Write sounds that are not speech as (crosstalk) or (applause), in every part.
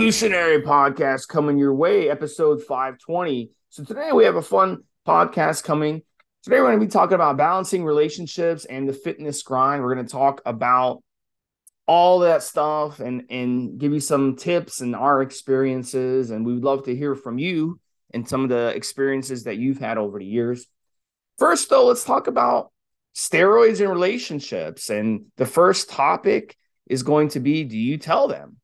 Evolutionary podcast coming your way, episode 520. So today we have a fun podcast coming. Today we're going to be talking about balancing relationships and the fitness grind. We're going to talk about all that stuff and and give you some tips and our experiences and we would love to hear from you and some of the experiences that you've had over the years. First though, let's talk about steroids and relationships and the first topic is going to be do you tell them?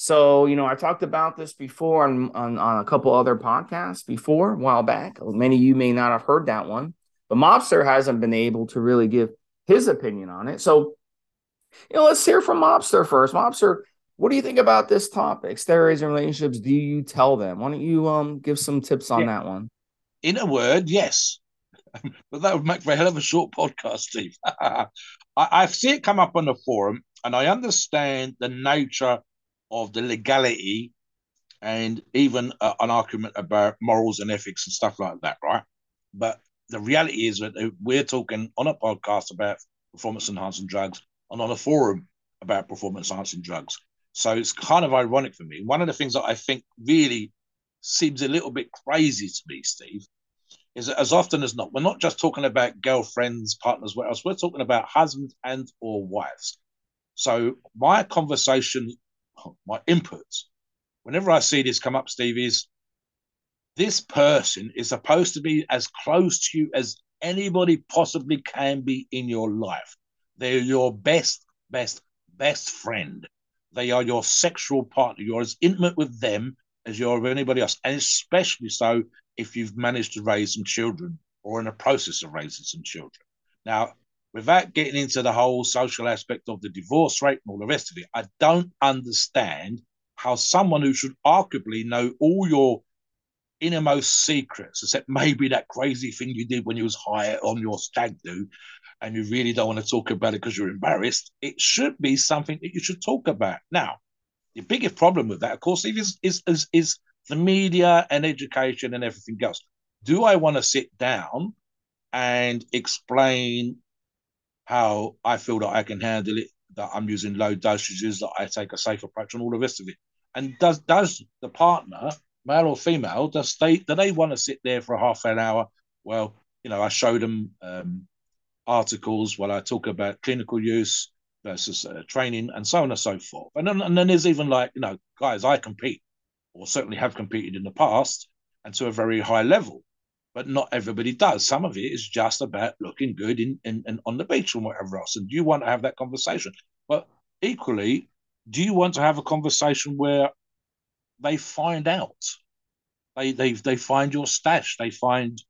So, you know, I talked about this before on, on, on a couple other podcasts before a while back. Many of you may not have heard that one, but Mobster hasn't been able to really give his opinion on it. So, you know, let's hear from Mobster first. Mobster, what do you think about this topic? Steroids and relationships. Do you tell them? Why don't you um give some tips on yeah. that one? In a word, yes. (laughs) but that would make for a hell of a short podcast, Steve. (laughs) I, I see it come up on the forum, and I understand the nature of the legality and even uh, an argument about morals and ethics and stuff like that, right? But the reality is that we're talking on a podcast about performance enhancing drugs and on a forum about performance enhancing drugs. So it's kind of ironic for me. One of the things that I think really seems a little bit crazy to me, Steve, is that as often as not, we're not just talking about girlfriends, partners, what else, we're talking about husbands and or wives. So my conversation my inputs. Whenever I see this come up, Steve, is this person is supposed to be as close to you as anybody possibly can be in your life. They're your best, best, best friend. They are your sexual partner. You're as intimate with them as you're with anybody else, and especially so if you've managed to raise some children or in the process of raising some children. Now, without getting into the whole social aspect of the divorce rate and all the rest of it, I don't understand how someone who should arguably know all your innermost secrets, except maybe that crazy thing you did when you was high on your stag do, and you really don't want to talk about it because you're embarrassed, it should be something that you should talk about. Now, the biggest problem with that, of course, is is is, is the media and education and everything else. Do I want to sit down and explain how I feel that I can handle it, that I'm using low dosages, that I take a safe approach, and all the rest of it. And does does the partner, male or female, does they do they want to sit there for a half an hour? Well, you know, I show them um, articles while I talk about clinical use versus uh, training and so on and so forth. And then, and then there's even like, you know, guys, I compete or certainly have competed in the past and to a very high level but not everybody does. Some of it is just about looking good in, in, in on the beach and whatever else. And do you want to have that conversation? But equally, do you want to have a conversation where they find out? They they they find your stash. They find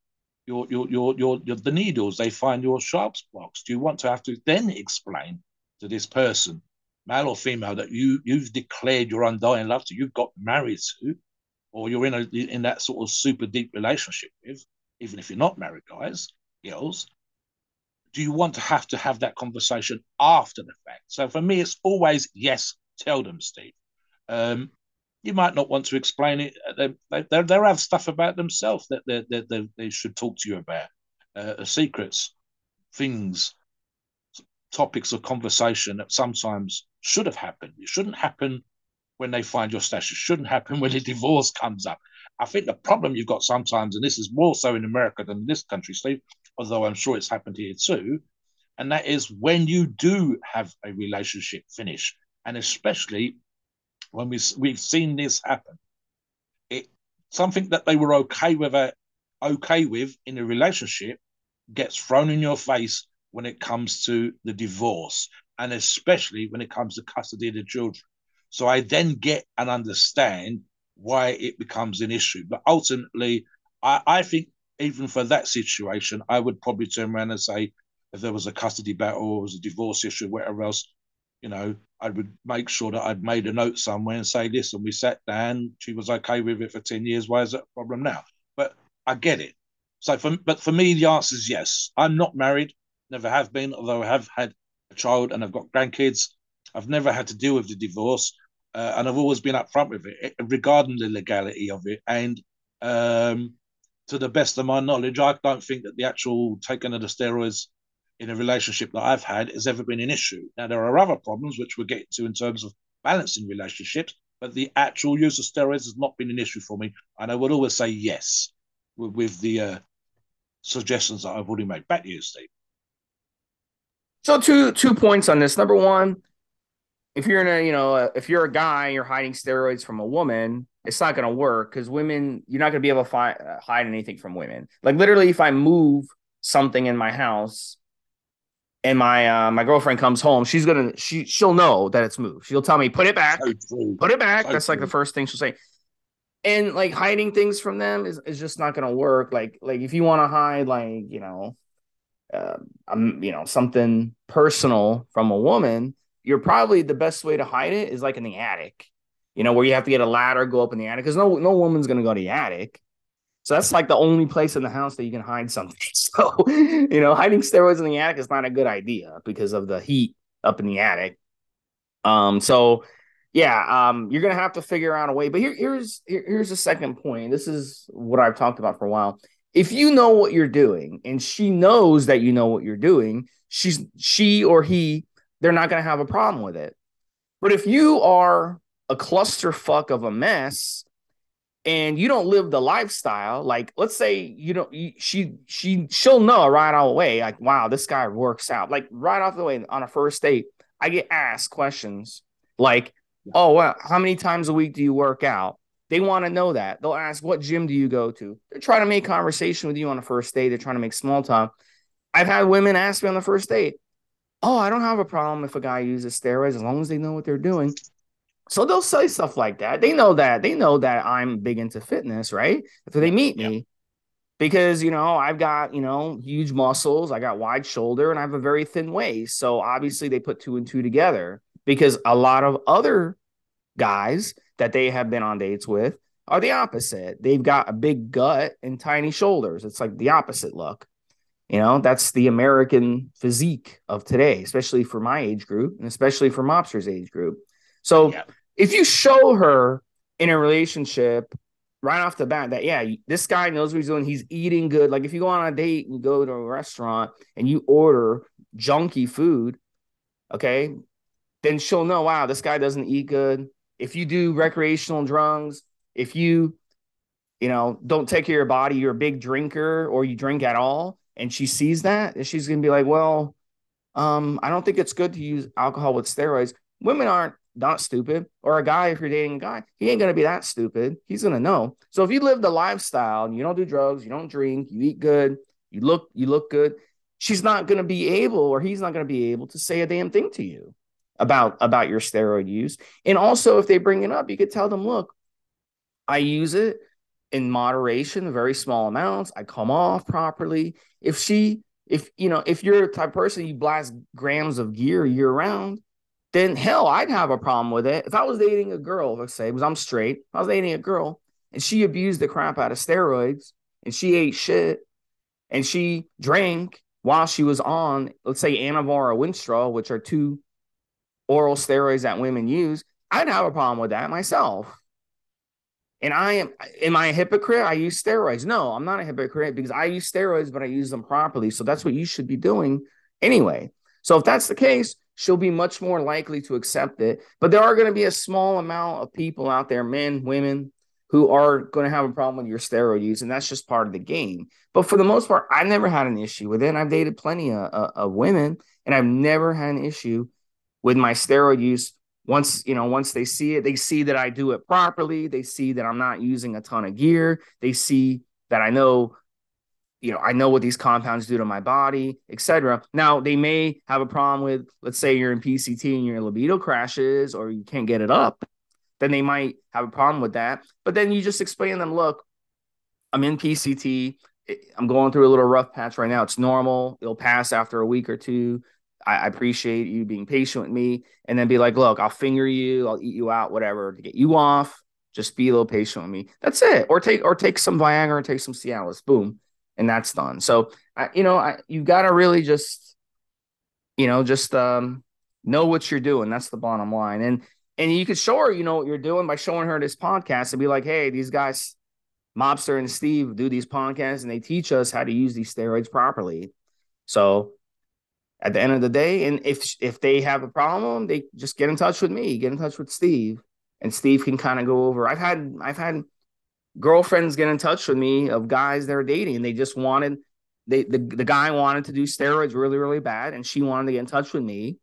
your your your your, your the needles. They find your sharps box. Do you want to have to then explain to this person, male or female, that you you've declared your undying love to, you've got married to, or you're in a in that sort of super deep relationship with? Even if you're not married, guys, girls, do you want to have to have that conversation after the fact? So for me, it's always yes, tell them, Steve. Um, you might not want to explain it. They, they, they, they have stuff about themselves that they, they, they, they should talk to you about, uh, secrets, things, topics of conversation that sometimes should have happened. It shouldn't happen when they find your stash. It shouldn't happen (laughs) when a divorce comes up. I think the problem you've got sometimes, and this is more so in America than in this country, Steve, although I'm sure it's happened here too, and that is when you do have a relationship finish, and especially when we we've seen this happen, it something that they were okay with a, okay with in a relationship gets thrown in your face when it comes to the divorce, and especially when it comes to custody of the children. So I then get and understand why it becomes an issue. But ultimately, I, I think even for that situation, I would probably turn around and say, if there was a custody battle or was a divorce issue, whatever else, you know, I would make sure that I'd made a note somewhere and say, listen, we sat down, she was okay with it for 10 years. Why is that a problem now? But I get it. So for but for me, the answer is yes. I'm not married, never have been, although I have had a child and I've got grandkids. I've never had to deal with the divorce uh, and I've always been upfront with it regarding the legality of it. And um, to the best of my knowledge, I don't think that the actual taking of the steroids in a relationship that I've had has ever been an issue. Now there are other problems which we'll get to in terms of balancing relationships, but the actual use of steroids has not been an issue for me. And I would always say yes with, with the uh, suggestions that I've already made. Back to you, Steve. So two two points on this. Number one, if you're in a you know uh, if you're a guy you're hiding steroids from a woman, it's not going to work because women you're not going to be able to fi- uh, hide anything from women. Like literally, if I move something in my house and my uh, my girlfriend comes home, she's gonna she she'll know that it's moved. She'll tell me put it back, so put it back. So That's true. like the first thing she'll say. And like hiding things from them is, is just not gonna work. Like like if you want to hide like you know, uh, um you know something personal from a woman, you're probably the best way to hide it is like in the attic. You know where you have to get a ladder, go up in the attic because no no woman's gonna go to the attic. So that's like the only place in the house that you can hide something. (laughs) So, you know, hiding steroids in the attic is not a good idea because of the heat up in the attic. Um, so yeah, um, you're gonna have to figure out a way. But here, here's here, here's the second point. This is what I've talked about for a while. If you know what you're doing and she knows that you know what you're doing, she's she or he, they're not gonna have a problem with it. But if you are a clusterfuck of a mess and you don't live the lifestyle like let's say you don't you, she she she'll know right out way like wow this guy works out. Like right off the way on a first date i get asked questions like oh well how many times a week do you work out? They want to know that. They'll ask what gym do you go to? They're trying to make conversation with you on a first date. They're trying to make small talk. I've had women ask me on the first date oh i don't have a problem if a guy uses steroids as long as they know what they're doing so they'll say stuff like that. They know that. They know that I'm big into fitness, right? So they meet me, yeah. because you know I've got you know huge muscles, I got wide shoulder, and I have a very thin waist. So obviously they put two and two together because a lot of other guys that they have been on dates with are the opposite. They've got a big gut and tiny shoulders. It's like the opposite look. You know, that's the American physique of today, especially for my age group and especially for Mobster's age group. So yeah. if you show her in a relationship right off the bat that yeah this guy knows what he's doing he's eating good. Like if you go on a date and you go to a restaurant and you order junky food okay then she'll know wow this guy doesn't eat good. If you do recreational drugs if you you know don't take care of your body you're a big drinker or you drink at all and she sees that and she's gonna be like well um i don't think it's good to use alcohol with steroids women aren't not stupid. Or a guy, if you're dating a guy, he ain't gonna be that stupid. He's gonna know. So if you live the lifestyle and you don't do drugs, you don't drink, you eat good, you look, you look good, she's not gonna be able, or he's not gonna be able to say a damn thing to you about about your steroid use. And also, if they bring it up, you could tell them, look, I use it in moderation, very small amounts. I come off properly. If she, if you know, if you're a type person you blast grams of gear year round, then hell, I'd have a problem with it. If I was dating a girl, let's say, because I'm straight, I was dating a girl and she abused the crap out of steroids and she ate shit and she drank while she was on, let's say, Anavar or Winstrol, which are two oral steroids that women use, I'd have a problem with that myself. And I am, am I a hypocrite? I use steroids. No, I'm not a hypocrite because I use steroids, but I use them properly. So that's what you should be doing anyway. So if that's the case, she'll be much more likely to accept it. But there are going to be a small amount of people out there, men, women, who are going to have a problem with your steroid use, and that's just part of the game. But for the most part, I've never had an issue with it. And I've dated plenty of, of, of women, and I've never had an issue with my steroid use. Once you know, once they see it, they see that I do it properly. They see that I'm not using a ton of gear. They see that I know you know, I know what these compounds do to my body, etc. Now, they may have a problem with, let's say you're in PCT and your libido crashes or you can't get it up, then they might have a problem with that. But then you just explain them, look, I'm in PCT. I'm going through a little rough patch right now. It's normal. It'll pass after a week or two. I, appreciate you being patient with me. And then be like, look, I'll finger you, I'll eat you out, whatever, to get you off. Just be a little patient with me. That's it. Or take or take some Viagra and take some Cialis. Boom and that's done. So, I, you know, I, you got to really just, you know, just um, know what you're doing. That's the bottom line. And and you could show her, you know, what you're doing by showing her this podcast and be like, hey, these guys, Mobster and Steve, do these podcasts and they teach us how to use these steroids properly. So at the end of the day, and if if they have a problem, they just get in touch with me, get in touch with Steve, and Steve can kind of go over. I've had I've had girlfriends get in touch with me of guys they're dating and they just wanted they the, the guy wanted to do steroids really really bad and she wanted to get in touch with me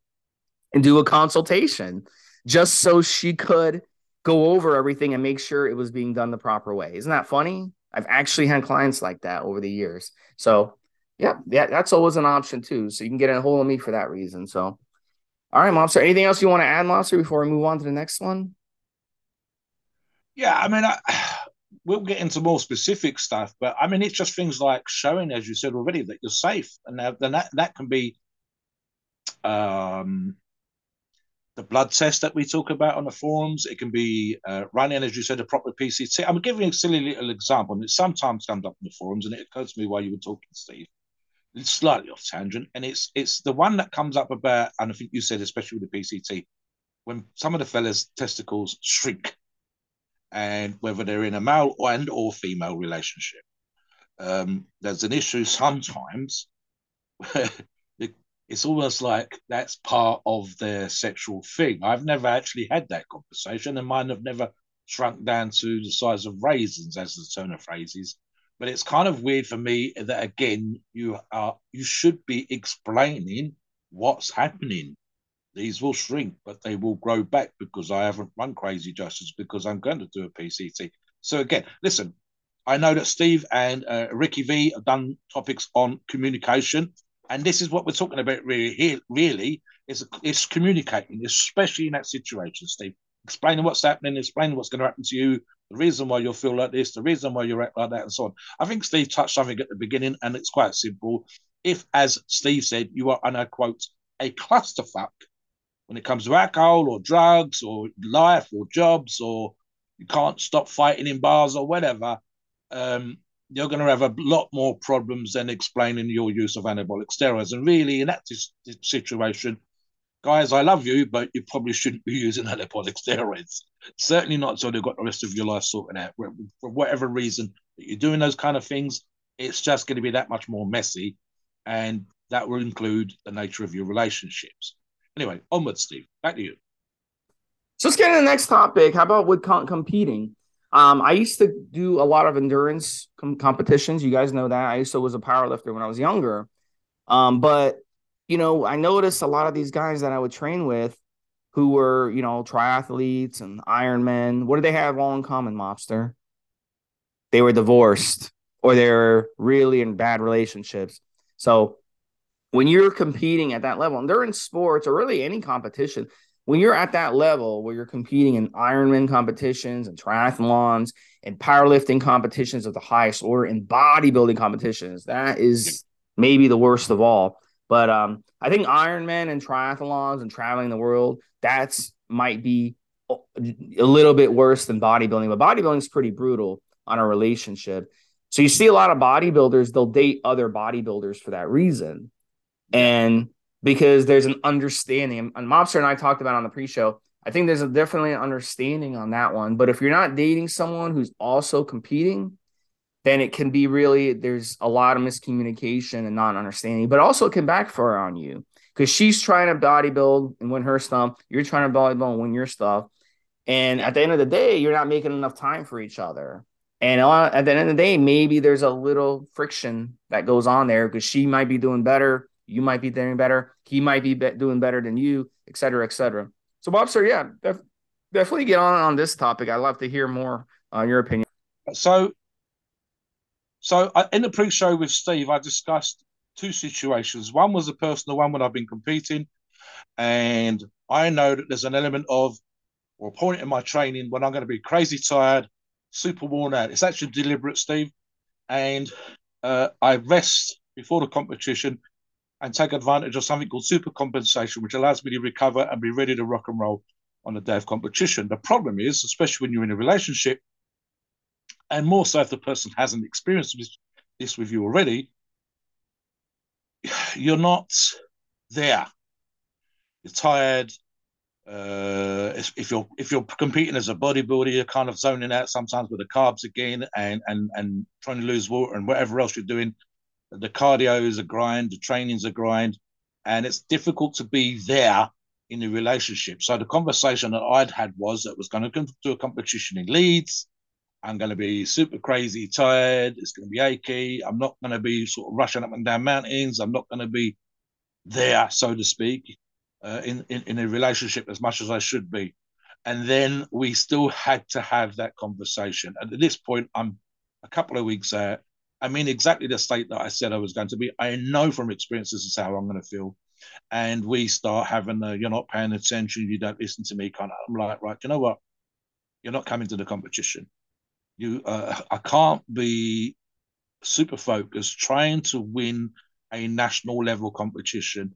and do a consultation just so she could go over everything and make sure it was being done the proper way. Isn't that funny? I've actually had clients like that over the years. So yeah yeah that's always an option too so you can get a hold of me for that reason so all right Mobster. anything else you want to add Mobster, before we move on to the next one yeah i mean I (sighs) we'll get into more specific stuff, but I mean, it's just things like showing, as you said already, that you're safe, and then that that can be um, the blood test that we talk about on the forums. It can be uh, running, as you said, a proper PCT. I'm giving a silly little example, and it sometimes comes up in the forums, and it occurs to me while you were talking, Steve. Slightly off tangent, and it's it's the one that comes up about, and I think you said especially with the PCT, when some of the fellas' testicles shrink and whether they're in a male and or female relationship. Um, there's an issue sometimes where it's almost like that's part of their sexual thing. I've never actually had that conversation, and mine have never shrunk down to the size of raisins, as the Turner phrase is. But it's kind of weird for me that again you are you should be explaining what's happening these will shrink, but they will grow back because I haven't run crazy justice because I'm going to do a PCT. So again, listen, I know that Steve and uh, Ricky V have done topics on communication, and this is what we're talking about really here. Really, is it's communicating, especially in that situation, Steve. Explaining what's happening, explaining what's going to happen to you, the reason why you'll feel like this, the reason why you're like that, and so on. I think Steve touched something at the beginning, and it's quite simple. If, as Steve said, you are, and I quote, a clusterfuck when it comes to alcohol or drugs or life or jobs or you can't stop fighting in bars or whatever, um, you're going to have a lot more problems than explaining your use of anabolic steroids. And really, in that situation, guys, I love you, but you probably shouldn't be using anabolic steroids. Certainly not until you've got the rest of your life sorted out. For whatever reason that you're doing those kind of things, it's just going to be that much more messy. And that will include the nature of your relationships. Anyway, onward, Steve. Back to you. So let's get to the next topic. How about with com- competing? Um, I used to do a lot of endurance com- competitions. You guys know that. I used to was a powerlifter when I was younger. Um, but you know, I noticed a lot of these guys that I would train with who were, you know, triathletes and Ironmen. What do they have all in common, Mobster? They were divorced or they're really in bad relationships. So when you're competing at that level, and they're in sports or really any competition, when you're at that level where you're competing in Ironman competitions and triathlons and powerlifting competitions of the highest order and bodybuilding competitions, that is maybe the worst of all. But um, I think Ironman and triathlons and traveling the world, that's might be a little bit worse than bodybuilding. But bodybuilding is pretty brutal on a relationship. So you see a lot of bodybuilders, they'll date other bodybuilders for that reason. And because there's an understanding, and Mobster and I talked about on the pre-show, I think there's a definitely an understanding on that one. But if you're not dating someone who's also competing, then it can be really there's a lot of miscommunication and not understanding, but also it can backfire on you because she's trying to bodybuild and win her stuff. You're trying to bodybuild and win your stuff. And at the end of the day, you're not making enough time for each other. And at the end of the day, maybe there's a little friction that goes on there because she might be doing better you might be doing better. He might be, doing better than you, et cetera, et cetera. So, Mobster, yeah, def- definitely get on on this topic. I'd love to hear more on your opinion. So, so I, in the pre-show with Steve, I discussed two situations. One was a personal one when I've been competing, and I know that there's an element of or a point in my training when I'm going to be crazy tired, super worn out. It's actually deliberate, Steve, and uh, I rest before the competition and take advantage of something called super compensation, which allows me to recover and be ready to rock and roll on the day of competition. The problem is, especially when you're in a relationship, and more so if the person hasn't experienced this with you already, you're not there. You're tired. Uh, if you're if you're competing as a bodybuilder, you're kind of zoning out sometimes with the carbs again, and and and trying to lose water and whatever else you're doing the cardio is a grind, the training's a grind, and it's difficult to be there in the relationship. So the conversation that I'd had was that was going to to a competition in Leeds. I'm going to be super crazy tired. It's going to be achy. I'm not going to be sort of rushing up and down mountains. I'm not going to be there, so to speak, uh, in, in in a relationship as much as I should be. And then we still had to have that conversation. And at this point, I'm a couple of weeks out. I'm in exactly the state that I said I was going to be. I know from experience this is how I'm going to feel and we start having the you're not paying attention, you don't listen to me kind of. I'm like, right, you know what? You're not coming to the competition. You, uh, I can't be super focused trying to win a national level competition,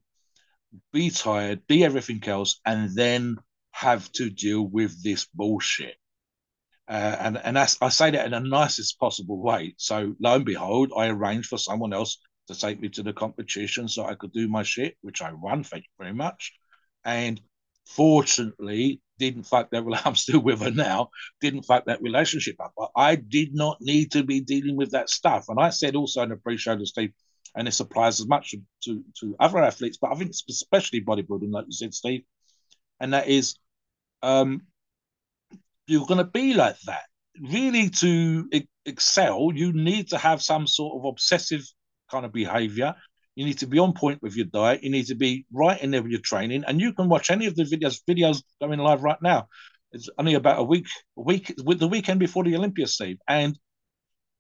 be tired, be everything else, and then have to deal with this bullshit. Uh, and and that's, I say that in the nicest possible way. So lo and behold, I arranged for someone else to take me to the competition so I could do my shit, which I won. Thank you very much. And fortunately, didn't fuck that. Well, (laughs) I'm still with her now. Didn't fuck that relationship up. But I did not need to be dealing with that stuff. And I said also in the pre-show to Steve, and this applies as much to, to other athletes, but I think especially bodybuilding, like you said, Steve, and that is, um, you're going to be like that. Really, to excel, you need to have some sort of obsessive kind of behavior. You need to be on point with your diet. You need to be right in there with your training. And you can watch any of the videos, videos going live right now. It's only about a week, a week with the weekend before the Olympia, Steve. And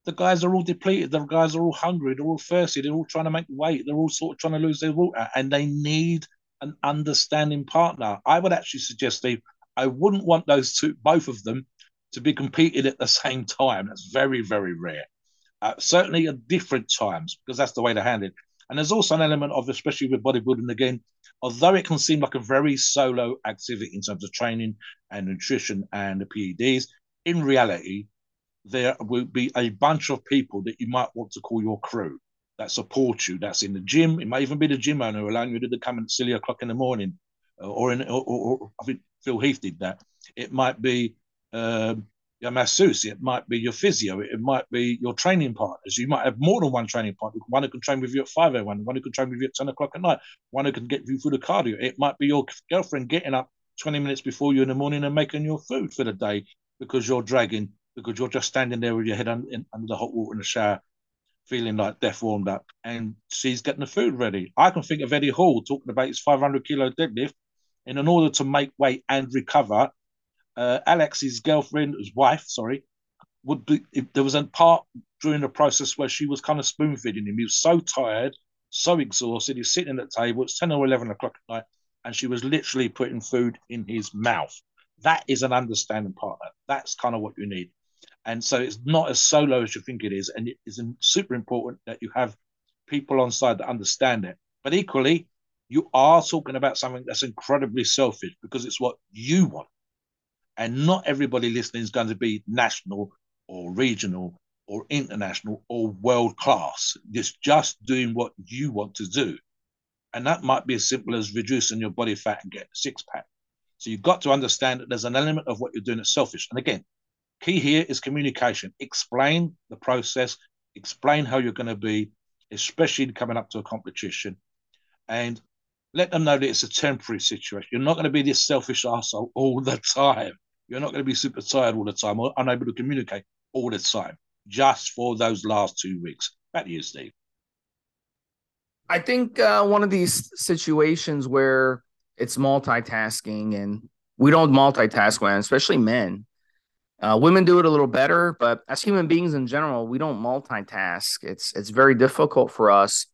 the guys are all depleted. The guys are all hungry. They're all thirsty. They're all trying to make weight. They're all sort of trying to lose their water, and they need an understanding partner. I would actually suggest, Steve, I wouldn't want those two, both of them, to be competing at the same time. That's very, very rare uh, certainly at different times, because that's the way to handle it. And there's also an element of, especially with bodybuilding again, although it can seem like a very solo activity in terms of training and nutrition and the PEDs, in reality, there will be a bunch of people that you might want to call your crew that support you. That's in the gym. It might even be the gym owner allowing you to come at silly o'clock in the morning, uh, or in or, or, or I think Phil Heath did that. It might be um, your masseuse, it might be your physio, it might be your training partners. You might have more than one training partner, one who can train with you at 5 a.m., one who can train with you at 10 o'clock at night, one who can get you through the cardio. It might be your girlfriend getting up 20 minutes before you in the morning and making your food for the day because you're dragging, because you're just standing there with your head under, under the hot water in the shower, feeling like death warmed up, and she's getting the food ready. I can think of Eddie Hall talking about his 500 kilo deadlift, and in order to make weight and recover, uh, Alex's girlfriend, his wife, sorry, would be there was a part during the process where she was kind of spoon feeding him. He was so tired, so exhausted. He's sitting at the table. It's ten or eleven o'clock at night, and she was literally putting food in his mouth. That is an understanding partner. That's kind of what you need. And so it's not as solo as you think it is, and it is super important that you have people on side that understand it. But equally, you are talking about something that's incredibly selfish because it's what you want. And not everybody listening is going to be national or regional or international or world class. It's just doing what you want to do. And that might be as simple as reducing your body fat and get a six pack. So you've got to understand that there's an element of what you're doing that's selfish. And again, key here is communication. Explain the process, explain how you're going to be, especially coming up to a competition. And let them know that it's a temporary situation. You're not going to be this selfish asshole all the (laughs) time. You're not going to be super tired all the time or unable to communicate all the time, just for those last two weeks. Back to you, Steve. I think uh, one of these situations where it's multitasking and we don't multitask, man, especially men. Uh, women do it a little better, but as human beings in general, we don't multitask. It's it's very difficult for us,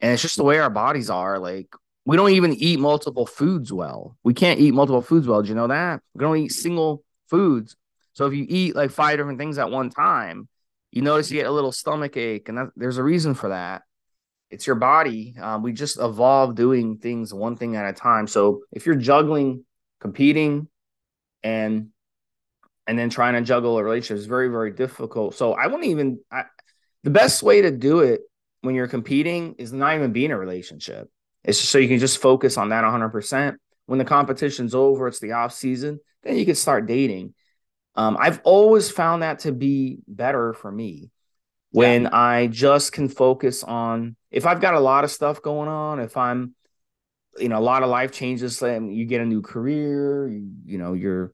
and it's just the way our bodies are. Like we don't even eat multiple foods well. We can't eat multiple foods well. Do you know that? We don't eat single foods. So if you eat like five different things at one time, you notice you get a little stomach ache, and that, there's a reason for that. It's your body. Um, we just evolved doing things one thing at a time. So if you're juggling, competing, and and then trying to juggle a relationship is very very difficult. So I wouldn't even. I, the best way to do it when you're competing is not even be in a relationship it's just so you can just focus on that 100%. When the competition's over, it's the off season, then you can start dating. Um, I've always found that to be better for me when yeah. I just can focus on if I've got a lot of stuff going on, if I'm you know, a lot of life changes. You get a new career, you, you know, you're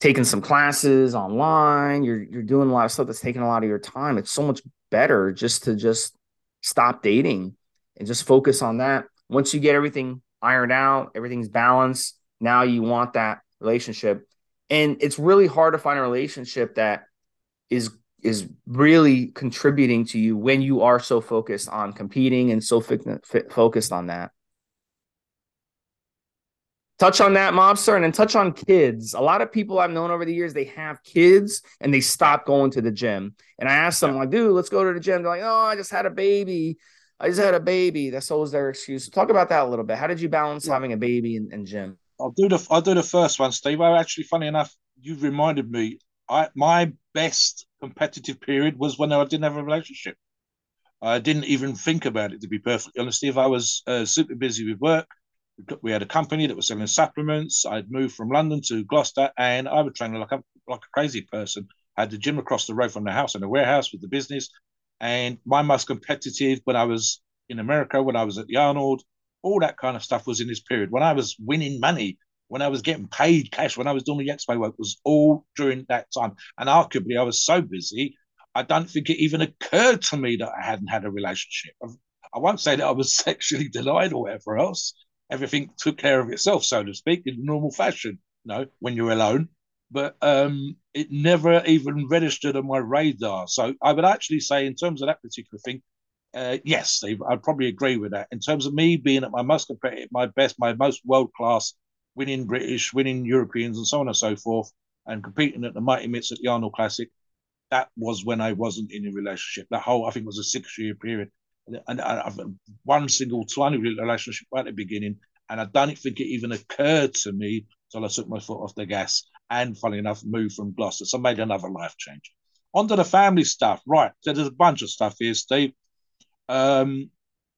taking some classes online, you're you're doing a lot of stuff that's taking a lot of your time. It's so much better just to just stop dating and just focus on that. Once you get everything ironed out, everything's balanced, now you want that relationship. And it's really hard to find a relationship that is is really contributing to you when you are so focused on competing and so focused on that. Touch on that mobster and then touch on kids. A lot of people i've known over the years they have kids and they stop going to the gym. And i asked them like dude let's go to the gym. They're like oh i just had a baby i just had a baby that's always their excuse talk about that a little bit how did you balance yeah. having a baby and, and gym i'll do the i'll do the first one steve I actually funny enough you reminded me i my best competitive period was when i didn't have a relationship i didn't even think about it to be perfectly honest steve i was uh, super busy with work we had a company that was selling supplements. I'd moved from London to Gloucester, and I was training like a like a crazy person. I had the gym across the road from the house and a warehouse with the business. And my most competitive when I was in America, when I was at the Arnold, all that kind of stuff was in this period. When I was winning money, when I was getting paid cash, when I was doing the expo work, was all during that time. And arguably, I was so busy, I don't think it even occurred to me that I hadn't had a relationship. I won't say that I was (laughs) sexually denied or whatever else everything took care of itself, so to speak, in normal fashion. You know, when you're alone, but um, it never even registered on my radar. So I would actually say, in terms of that particular thing, uh, yes, I'd probably agree with that. In terms of me being at my most competitive, my best, my most world class, winning British, winning Europeans, and so on and so forth, and competing at the Mighty Mitts at the Arnold Classic, that was when I wasn't in a relationship. That whole, I think, was a six year period and I've one single tiny relationship right at the beginning, and I don't think it even occurred to me until I took my foot off the gas and, funny enough, moved from Gloucester. So I made another life change. Onto the family stuff. Right. So there's a bunch of stuff here, Steve. Um,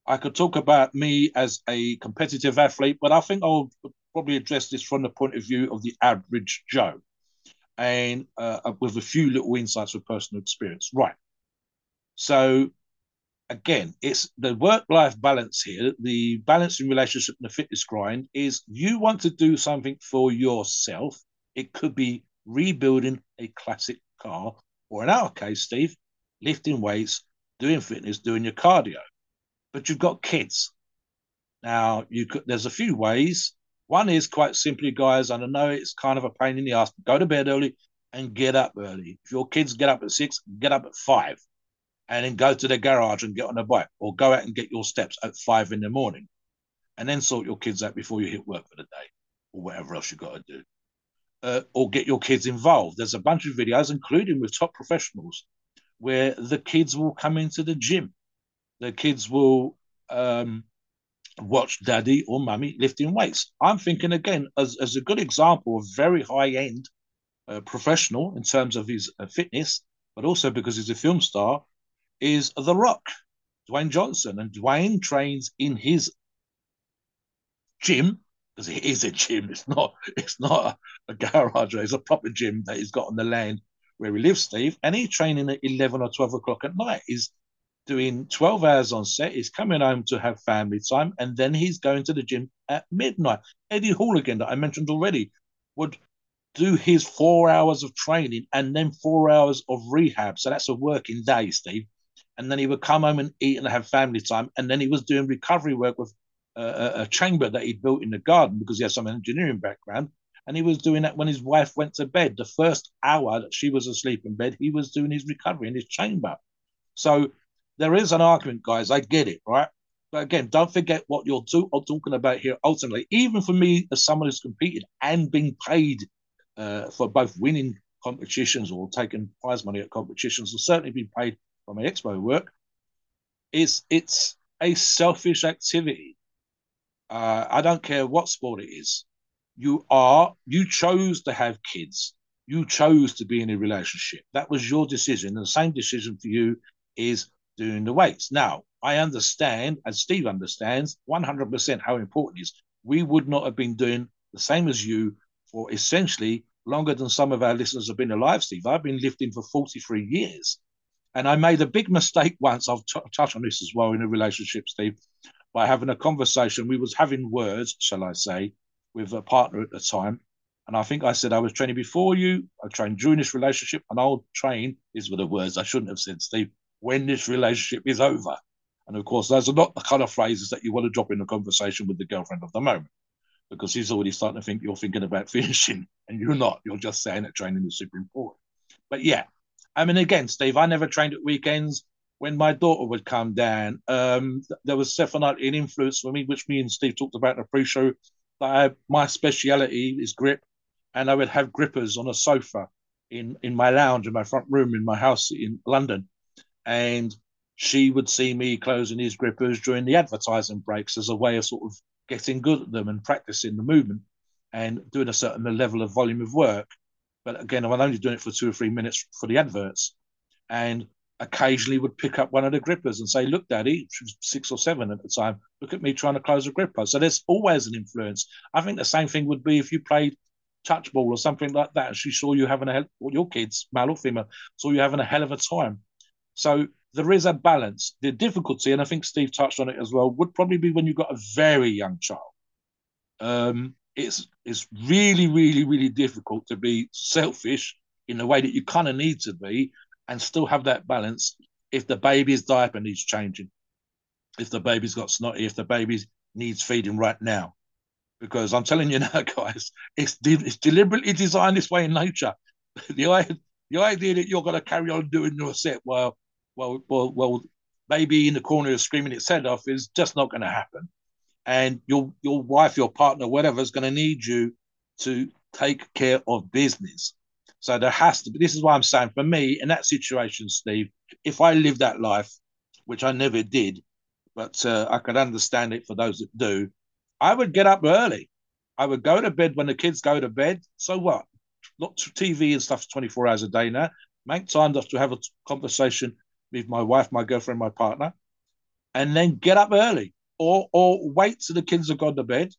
I could talk about me as a competitive athlete, but I think I'll probably address this from the point of view of the average Joe and uh, with a few little insights of personal experience. Right. So again, it's the work life balance here, the balancing relationship and the fitness grind is you want to do something for yourself. It could be rebuilding a classic car, or in our case, Steve, lifting weights, doing fitness, doing your cardio. But you've got kids. Now, you could, there's a few ways. One is quite simply, guys, and I know it's kind of a pain in the ass, but go to bed early and get up early. If your kids get up at six, get up at five and then go to the garage and get on a bike or go out and get your steps at five in the morning and then sort your kids out before you hit work for the day or whatever else you've got to do. Uh, or get your kids involved. There's a bunch of videos, including with top professionals, where the kids will come into the gym. The kids will um, watch daddy or mummy lifting weights. I'm thinking again as, as a good example of very high end uh, professional in terms of his uh, fitness, but also because he's a film star is The Rock, Dwayne Johnson. And Dwayne trains in his gym, because it is a gym, it's not it's not a, a garage, it's a proper gym that he's got on the land where he lives, Steve. And he's training at 11 or 12 o'clock at night. He's doing 12 hours on set. He's coming home to have family time, and then he's going to the gym at midnight. Eddie Hall again, that I mentioned already, would do his four hours of training and then four hours of rehab. So that's a working day, Steve and then he would come home and eat and have family time. And then he was doing recovery work with a, a chamber that he built in the garden because he has some engineering background. And he was doing that when his wife went to bed. The first hour that she was asleep in bed, he was doing his recovery in his chamber. So there is an argument, guys. I get it, right? But again, don't forget what you're do- talking about here. Ultimately, even for me, as someone who's competed and been paid uh, for both winning competitions or taking prize money at competitions, or certainly been paid from my expo work, is it's a selfish activity. Uh, I don't care what sport it is. You are you chose to have kids. You chose to be in a relationship. That was your decision. And the same decision for you is doing the weights. Now, I understand, as Steve understands, 100% how important it is. We would not have been doing the same as you for essentially longer than some of our listeners have been alive, Steve. I've been lifting for 43 years. And I made a big mistake once. I'll t- on this as well in a relationship, Steve. by having a conversation. We was having words, shall I say, with a partner at the time. And I think I said I was training before you, I trained during this relationship, and I'll train, these were the words I shouldn't have said, Steve, when this relationship is over. And of course, those are not the kind of phrases that you want to drop in a conversation with the girlfriend of the moment, because she's already starting to think you're thinking about (laughs) finishing, and you're not. You're just saying that training is super important. But yeah, I mean, again, Steve, I never trained at weekends. When my daughter would come down, um, there was definitely an influence for me, which me and Steve talked about in the pre-show. That I, my speciality is grip, and I would have grippers on a sofa in in my lounge in my front room in my house in London, and she would see me closing these grippers during the advertising breaks as a way of sort of getting good at them and practicing the movement and doing a certain level of volume of work. But again, I'm only doing it for two or three minutes for the adverts. And occasionally would pick up one of the grippers and say, Look, Daddy, she was six or seven at the time, look at me trying to close a gripper. So there's always an influence. I think the same thing would be if you played touch ball or something like that. She saw you having a hell, your kids, male or female, saw you having a hell of a time. So there is a balance. The difficulty, and I think Steve touched on it as well, would probably be when you've got a very young child. Um, it's it's really, really, really difficult to be selfish in the way that you kind of need to be and still have that balance if the baby's diaper needs changing, if the baby's got snotty, if the baby needs feeding right now. Because I'm telling you (laughs) now, guys, it's, de- it's deliberately designed this way in nature. (laughs) the, idea, the idea that you're going to carry on doing your set while well, well, well, baby in the corner is screaming its head off is just not going to happen. And your your wife, your partner, whatever, is going to need you to take care of business. So there has to be. This is why I'm saying for me in that situation, Steve, if I lived that life, which I never did, but uh, I could understand it for those that do, I would get up early. I would go to bed when the kids go to bed. So what? Not TV and stuff 24 hours a day now. Make time to have a conversation with my wife, my girlfriend, my partner, and then get up early or or wait till the kids have gone to bed,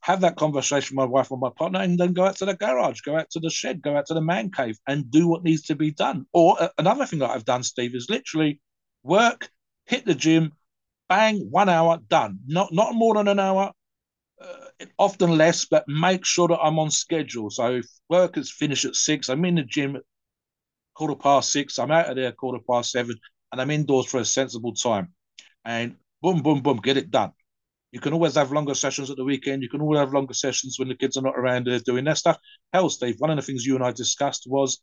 have that conversation with my wife or my partner, and then go out to the garage, go out to the shed, go out to the man cave, and do what needs to be done. Or uh, another thing that I've done, Steve, is literally work, hit the gym, bang, one hour, done. Not not more than an hour. Uh, often less, but make sure that I'm on schedule. So if work is finished at six, I'm in the gym at quarter past six. I'm out of there quarter past seven, and I'm indoors for a sensible time. And boom, boom, boom, get it done. You can always have longer sessions at the weekend. You can always have longer sessions when the kids are not around uh, doing their stuff. Hell, Steve, one of the things you and I discussed was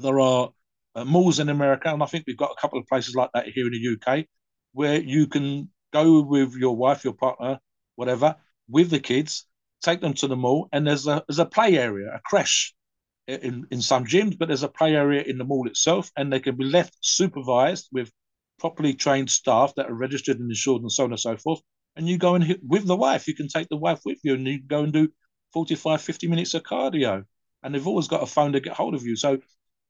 there are uh, malls in America, and I think we've got a couple of places like that here in the UK, where you can go with your wife, your partner, whatever, with the kids, take them to the mall, and there's a there's a play area, a creche in, in some gyms, but there's a play area in the mall itself, and they can be left supervised with properly trained staff that are registered and insured and so on and so forth. And you go and hit, with the wife, you can take the wife with you and you go and do 45, 50 minutes of cardio. And they've always got a phone to get hold of you. So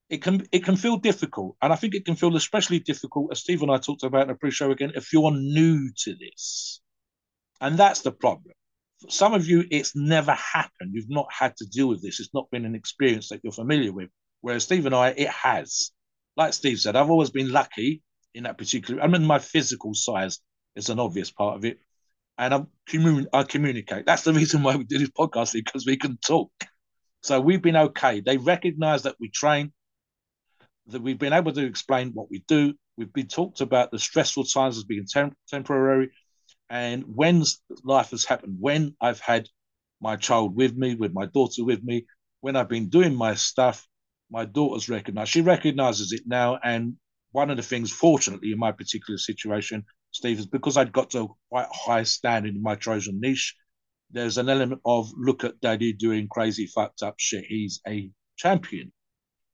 it can it can feel difficult. And I think it can feel especially difficult, as Steve and I talked about in a pre-show again, if you're new to this. And that's the problem some of you, it's never happened. You've not had to deal with this. It's not been an experience that you're familiar with. Whereas Steve and I, it has. Like Steve said, I've always been lucky in that particular. I mean, my physical size is an obvious part of it, and I'm commun- I communicate. That's the reason why we do this podcast because we can talk. So we've been okay. They recognise that we train, that we've been able to explain what we do. We've been talked about the stressful times as being tem- temporary, and when life has happened, when I've had my child with me, with my daughter with me, when I've been doing my stuff, my daughter's recognized. She recognizes it now. And one of the things, fortunately, in my particular situation, Steve, is because I'd got to quite high standard in my Trojan niche, there's an element of look at daddy doing crazy fucked up shit. He's a champion.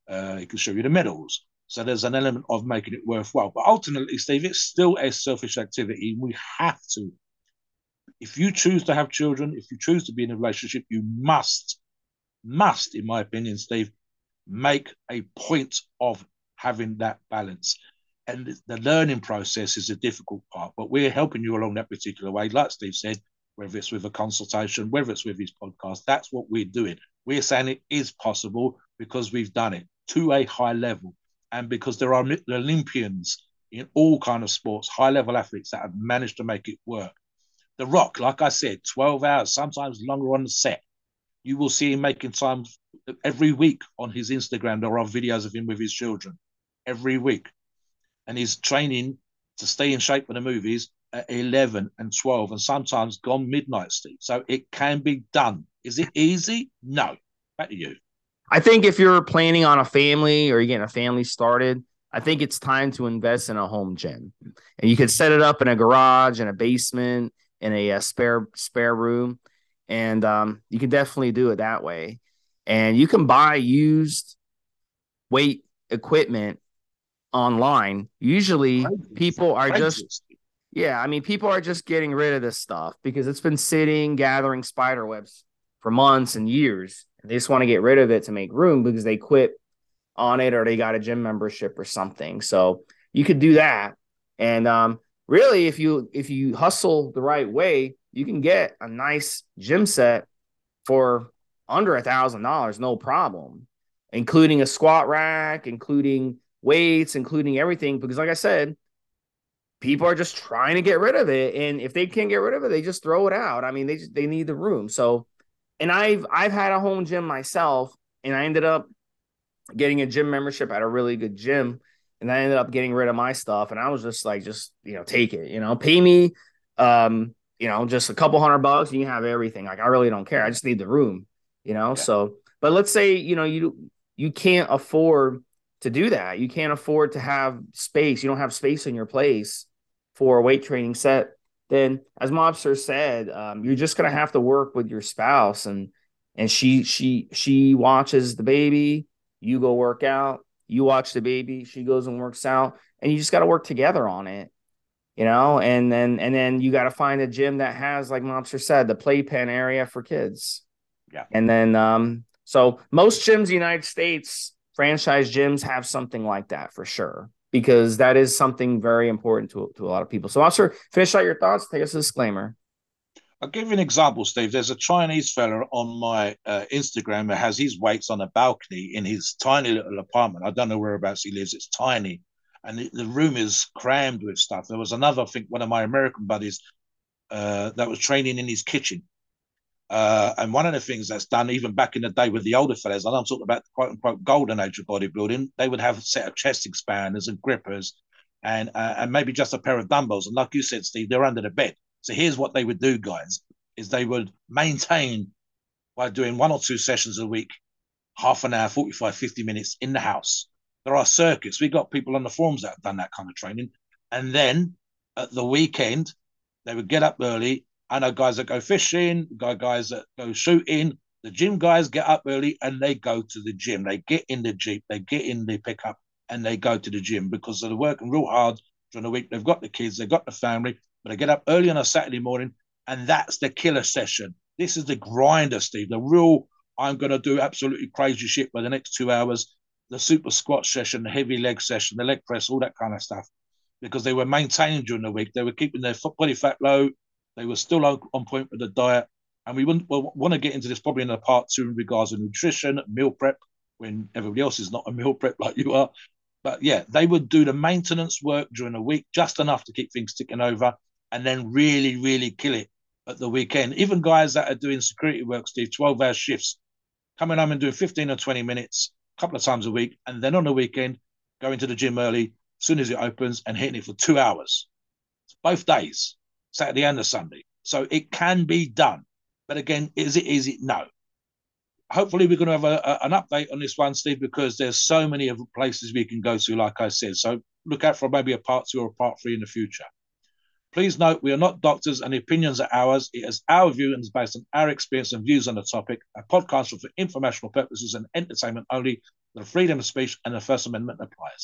Uh, he can show you the medals. So there's an element of making it worthwhile. But ultimately, Steve, it's still a selfish activity. We have to. If you choose to have children, if you choose to be in a relationship, you must, must, in my opinion, Steve, make a point of having that balance. And the learning process is a difficult part, but we're helping you along that particular way. Like Steve said, whether it's with a consultation, whether it's with his podcast, that's what we're doing. We're saying it is possible because we've done it to a high level and because there are Olympians in all kind of sports, high level athletes that have managed to make it work. The Rock, like I said, 12 hours, sometimes longer on the set. You will see him making time every week on his Instagram. There are videos of him with his children every week. And he's training to stay in shape for the movies at 11 and 12 and sometimes gone midnight, Steve. So it can be done. Is it easy? No. Back to you. I think if you're planning on a family or you're getting a family started, I think it's time to invest in a home gym. And you could set it up in a garage, in a basement, in a, a spare spare room, and um, you can definitely do it that way. And you can buy used weight equipment online. Usually, people are just yeah, I mean, people are just getting rid of this stuff because it's been sitting, gathering spider webs for months and years. And they just want to get rid of it to make room because they quit on it or they got a gym membership or something. So you could do that. And um, really, if you if you hustle the right way, you can get a nice gym set for under a thousand dollars, no problem, including a squat rack, including weights, including everything. Because, like I said, people are just trying to get rid of it, and if they can't get rid of it, they just throw it out. I mean, they just, they need the room. So, and I've I've had a home gym myself, and I ended up getting a gym membership at a really good gym, and I ended up getting rid of my stuff, and I was just like, just you know, take it, you know, pay me, um, you know, just a couple hundred bucks, and you have everything. Like I really don't care. I just need the room, you know. Yeah. So, but let's say you know you you can't afford to do that. You can't afford to have space. You don't have space in your place for a weight training set. Then, as Mobster said, um, you're just gonna have to work with your spouse, and and she she she watches the baby. You go work out. You watch the baby. She goes and works out, and you just got to work together on it you know and then and then you got to find a gym that has like mobster said the playpen area for kids yeah and then um so most gyms in the united states franchise gyms have something like that for sure because that is something very important to, to a lot of people so mobster finish out your thoughts take us a disclaimer I'll give you an example, Steve. There's a Chinese fella on my uh, Instagram that has his weights on a balcony in his tiny little apartment. I don't know whereabouts he lives. It's tiny and the, the, room is crammed with stuff. There was another, I think, one of my American buddies uh, that was training in his kitchen. Uh, and one of the things that's done, even back in the day with the older fellas, and I'm talking about the quote unquote golden age of bodybuilding, they would have a set of chest expanders and grippers and uh, and maybe just a pair of dumbbells. And like you said, Steve, they're under the bed. So here's what they would do, guys, is they would maintain by doing one or two sessions a week, half an hour, 45, 50 minutes in the house there are circuits. We got people on the forums that have done that kind of training. And then at the weekend, they would get up early. I know guys that go fishing, guys that go shooting. The gym guys get up early and they go to the gym. They get in the Jeep, they get in the pickup, and they go to the gym because they're working real hard during the week. They've got the kids, they've got the family, but they get up early on a Saturday morning, and that's the killer session. This is the grinder, Steve. The real, I'm going to do absolutely crazy shit for the next two hours the super squat session, the heavy leg session, the leg press, all that kind of stuff, because they were maintaining during the week. They were keeping their body fat low. They were still on, on point with the diet. And we wouldn't want to get into this probably in a part two in regards to nutrition, meal prep, when everybody else is not a meal prep like you are. But yeah, they would do the maintenance work during the week, just enough to keep things ticking over, and then really, really kill it at the weekend. Even guys that are doing security work, Steve, 12 hour shifts, coming home and doing 15 or 20 minutes a couple of times a week, and then on the weekend, going to the gym early as soon as it opens and hitting it for two hours, both days, Saturday and the Sunday. So it can be done. But again, is it easy? No. Hopefully, we're going to have a, a, an update on this one, Steve, because there's so many other places we can go to, like I said. So look out for maybe a part two or a part three in the future. Please note we are not doctors and the opinions are ours. It is our view and is based on our experience and views on the topic. A podcast for informational purposes and entertainment only. The freedom of speech and the First Amendment applies.